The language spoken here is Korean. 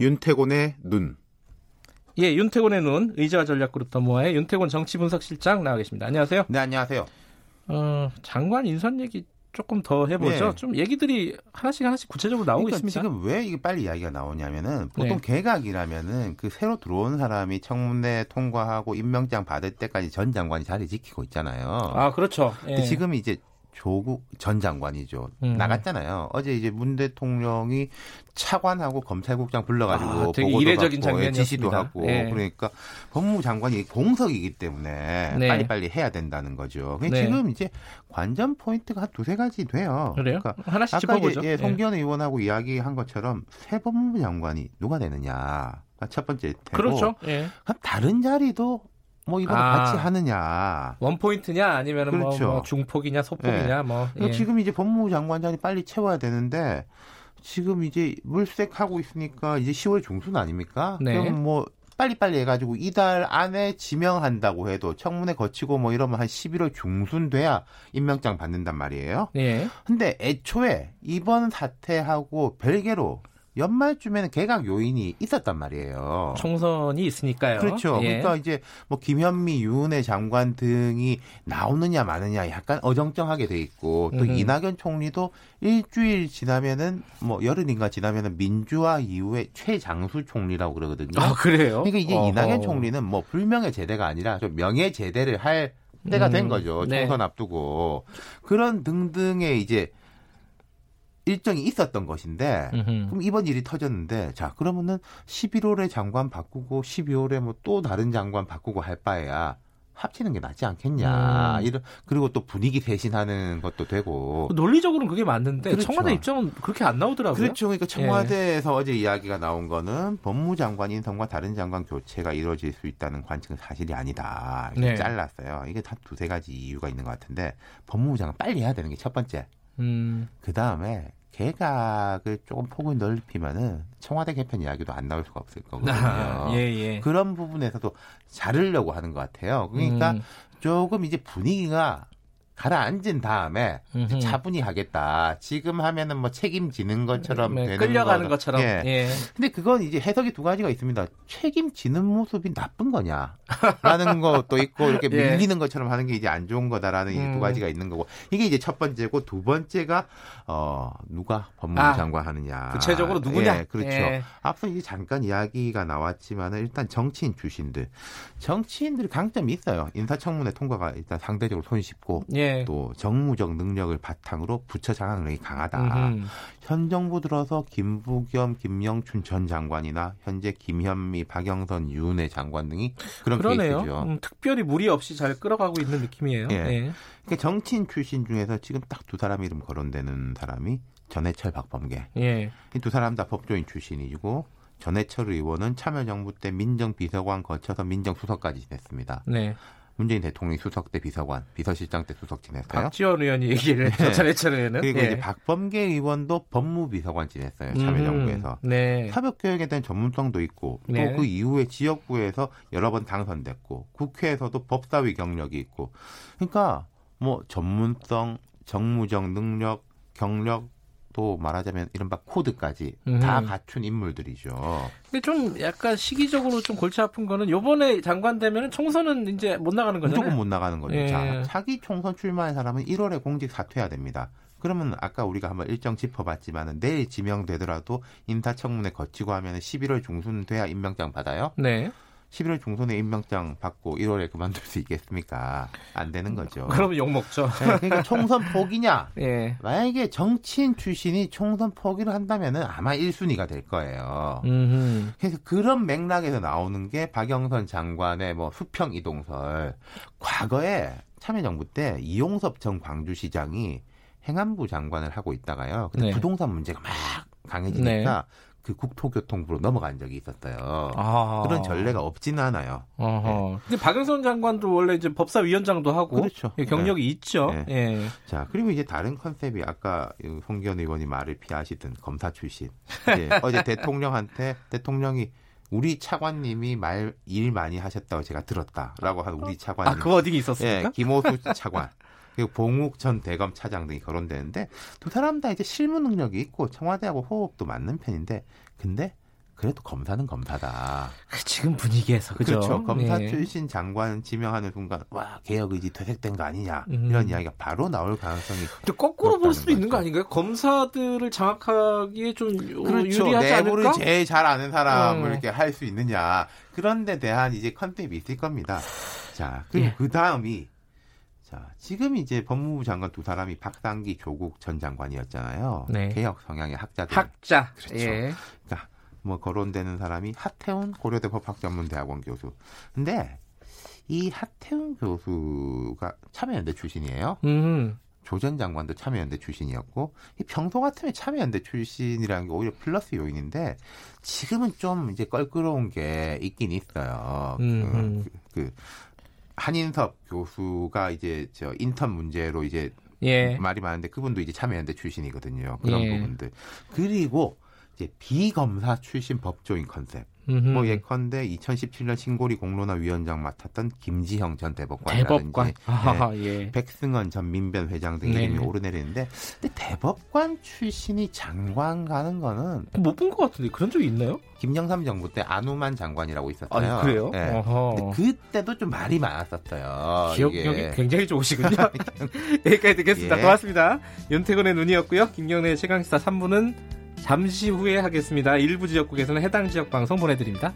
윤태곤의 눈. 예, 윤태곤의 눈 의자와 전략 그룹 더모아의 윤태곤 정치분석실장 나와 계십니다. 안녕하세요. 네, 안녕하세요. 어, 장관 인선 얘기 조금 더 해보죠. 네. 좀 얘기들이 하나씩 하나씩 구체적으로 나오고 그러니까 있습니다. 지금 왜 이게 빨리 이야기가 나오냐면은 보통 네. 개각이라면은 그 새로 들어온 사람이 청문회 통과하고 임명장 받을 때까지 전 장관이 자리 지키고 있잖아요. 아 그렇죠. 예. 지금 이제 조국 전 장관이죠. 음. 나갔잖아요. 어제 이제 문 대통령이 차관하고 검찰국장 불러가지고 아, 되게 이례적인 받고, 장면이었습니다. 지시도 하고 네. 그러니까 법무장관이 공석이기 때문에 네. 빨리빨리 해야 된다는 거죠. 네. 지금 이제 관전 포인트가 한 두세 가지 돼요. 그래요? 그러니까 하나씩 아까 짚어보죠. 이제 예, 송기현 의원하고 이야기한 것처럼 새 법무부 장관이 누가 되느냐. 첫 번째 되고 그렇죠. 예. 다른 자리도 뭐 이거는 아, 같이 하느냐. 원 포인트냐 아니면 뭐, 그렇죠. 뭐, 뭐, 중폭이냐 소폭이냐 네. 뭐. 예. 지금 이제 법무부 장관 자리 빨리 채워야 되는데 지금 이제 물색하고 있으니까 이제 10월 중순 아닙니까? 네. 그럼 뭐 빨리빨리 해가지고 이달 안에 지명한다고 해도 청문회 거치고 뭐 이러면 한 11월 중순 돼야 임명장 받는단 말이에요. 네. 근데 애초에 이번 사태하고 별개로 연말쯤에는 개각 요인이 있었단 말이에요. 총선이 있으니까요. 그렇죠. 예. 그러니까 이제 뭐 김현미, 유은혜 장관 등이 나오느냐 마느냐 약간 어정쩡하게 돼 있고 또 음. 이낙연 총리도 일주일 지나면은 뭐 열흘인가 지나면은 민주화 이후에 최장수 총리라고 그러거든요. 아 그래요? 그러니까 이제 어허. 이낙연 총리는 뭐 불명예 제대가 아니라 좀 명예 제대를 할 때가 음. 된 거죠. 네. 총선 네. 앞두고 그런 등등의 이제 일정이 있었던 것인데 음흠. 그럼 이번 일이 터졌는데 자 그러면은 11월에 장관 바꾸고 12월에 뭐 또 다른 장관 바꾸고 할 바에야 합치는 게 낫지 않겠냐. 음. 이런 그리고 또 분위기 대신하는 것도 되고. 논리적으로는 그게 맞는데 그렇죠. 청와대 입장은 그렇게 안 나오더라고요. 그렇죠. 그러니까 청와대에서 예. 어제 이야기가 나온 거는 법무장관 인선과 다른 장관 교체가 이루어질 수 있다는 관측은 사실이 아니다. 이렇게 네. 잘랐어요. 이게 다 두세 가지 이유가 있는 것 같은데 법무부 장관 빨리 해야 되는 게 첫 번째. 음. 그 다음에 개각을 조금 폭을 넓히면은 청와대 개편 이야기도 안 나올 수가 없을 거거든요. 아, 예, 예. 그런 부분에서도 자르려고 하는 것 같아요. 그러니까 음. 조금 이제 분위기가 가라앉은 다음에 음흠. 차분히 하겠다. 지금 하면은 뭐 책임지는 것처럼 네, 되는 끌려가는 거. 것처럼. 예. 예. 근데 그건 이제 해석이 두 가지가 있습니다. 책임지는 모습이 나쁜 거냐라는 것도 있고 이렇게 예. 밀리는 것처럼 하는 게 이제 안 좋은 거다라는 음. 두 가지가 있는 거고 이게 이제 첫 번째고 두 번째가 어 누가 법무부 아, 장관 하느냐. 구체적으로 누구냐. 예, 그렇죠. 예. 앞서 이제 잠깐 이야기가 나왔지만은 일단 정치인 출신들 정치인들 강점이 있어요. 인사청문회 통과가 일단 상대적으로 손쉽고. 예. 네. 또 정무적 능력을 바탕으로 부처 장악력이 강하다. 음흠. 현 정부 들어서 김부겸, 김영춘 전 장관이나 현재 김현미, 박영선, 윤혜 장관 등이 그런 그러네요. 케이스죠. 음, 특별히 무리 없이 잘 끌어가고 있는 느낌이에요. 예. 네. 그러니까 정치인 출신 중에서 지금 딱 두 사람 이름 거론되는 사람이 전해철, 박범계. 예. 이두 사람 다 법조인 출신이고 전해철 의원은 참여정부 때 민정비서관 거쳐서 민정수석까지 지냈습니다. 네. 문재인 대통령이 수석 때 비서관, 비서실장 때 수석 지냈어요. 박지원 의원이 얘기를 했죠. 전해철에는. 그리고 예. 이제 박범계 의원도 법무비서관 지냈어요. 참여정부에서. 음, 네. 사법개혁에 대한 전문성도 있고 또그 네. 이후에 지역구에서 여러 번 당선됐고 국회에서도 법사위 경력이 있고 그러니까 뭐 전문성, 정무적 능력, 경력 또 말하자면 이른바 코드까지 음. 다 갖춘 인물들이죠. 근데 좀 약간 시기적으로 좀 골치 아픈 거는 요번에 장관 되면 총선은 이제 못 나가는 거잖아요. 무조건 못 나가는 거죠. 예. 자, 차기 총선 출마한 사람은 1월에 공직 사퇴해야 됩니다. 그러면 아까 우리가 한번 일정 짚어봤지만은 내일 지명되더라도 인사청문회 거치고 하면 11월 중순 돼야 임명장 받아요. 네. 11월 중순에 임명장 받고 1월에 그만둘 수 있겠습니까? 안 되는 거죠. 그러면 욕 먹죠. 네, 그러니까 총선 포기냐? 예. 만약에 정치인 출신이 총선 포기를 한다면은 아마 1순위가 될 거예요. 음흠. 그래서 그런 맥락에서 나오는 게 박영선 장관의 뭐 수평 이동설. 과거에 참여정부 때 이용섭 전 광주시장이 행안부 장관을 하고 있다가요. 근데 네. 부동산 문제가 막 강해지니까 네. 그 국토교통부로 넘어간 적이 있었어요. 아. 그런 전례가 없지는 않아요. 네. 근데 박영선 장관도 원래 이제 법사위원장도 하고 그렇죠. 예, 경력이 네. 있죠. 네. 예. 자 그리고 이제 다른 컨셉이 아까 송기현 의원이 말을 피하시던 검사 출신. 어제 대통령한테 대통령이 우리 차관님이 말 일 많이 하셨다고 제가 들었다라고 한 우리 차관님. 아그 어디 있었습니까? 예, 김호수 차관. 그리고 봉욱 전 대검 차장 등이 거론되는데 두 사람 다 이제 실무 능력이 있고 청와대하고 호흡도 맞는 편인데 근데 그래도 검사는 검사다. 그 지금 분위기에서 그죠? 그렇죠. 검사 네. 출신 장관 지명하는 순간 와 개혁 의지 퇴색된 거 아니냐 음. 이런 이야기가 바로 나올 가능성이. 또 거꾸로 볼 수도 거죠. 있는 거 아닌가요? 검사들을 장악하기에 좀 그렇죠. 유리하지 내부를 않을까? 제일 잘 아는 사람을 음. 이렇게 할 수 있느냐 그런 데 대한 이제 컨셉이 있을 겁니다. 자 예. 그 다음이 자, 지금 이제 법무부 장관 두 사람이 박상기, 조국 전 장관이었잖아요. 네. 개혁 성향의 학자들. 학자. 그렇죠. 예. 그러니까 뭐 거론되는 사람이 하태훈 고려대 법학전문대학원 교수. 근데 이 하태훈 교수가 참여연대 출신이에요. 음. 조전 장관도 참여연대 출신이었고 이 평소 같으면 참여연대 출신이라는 게 오히려 플러스 요인인데 지금은 좀 이제 껄끄러운 게 있긴 있어요. 음. 그, 그 한인섭 교수가 이제 저 인턴 문제로 이제 예. 말이 많은데 그분도 이제 참여연대 출신이거든요. 그런 예. 부분들. 그리고 이제 비검사 출신 법조인 컨셉. 음흠. 뭐 예컨대 2017년 신고리 공론화 위원장 맡았던 김지형 전 대법관이라든지 대법관. 아, 네, 예. 백승원 전 민변 회장 등 네. 이름이 오르내리는데 근데 대법관 출신이 장관 가는 거는 못 본 것 같은데 그런 적이 있나요? 김영삼 정부 때 안우만 장관이라고 있었어요. 아, 그래요? 네. 근데 그때도 좀 말이 많았었어요. 기억력이 이게. 굉장히 좋으시군요. 여기까지 듣겠습니다. 예. 고맙습니다. 윤태곤의 눈이었고요. 김경래 최강시사 3부는 잠시 후에 하겠습니다. 일부 지역국에서는 해당 지역 방송 보내드립니다.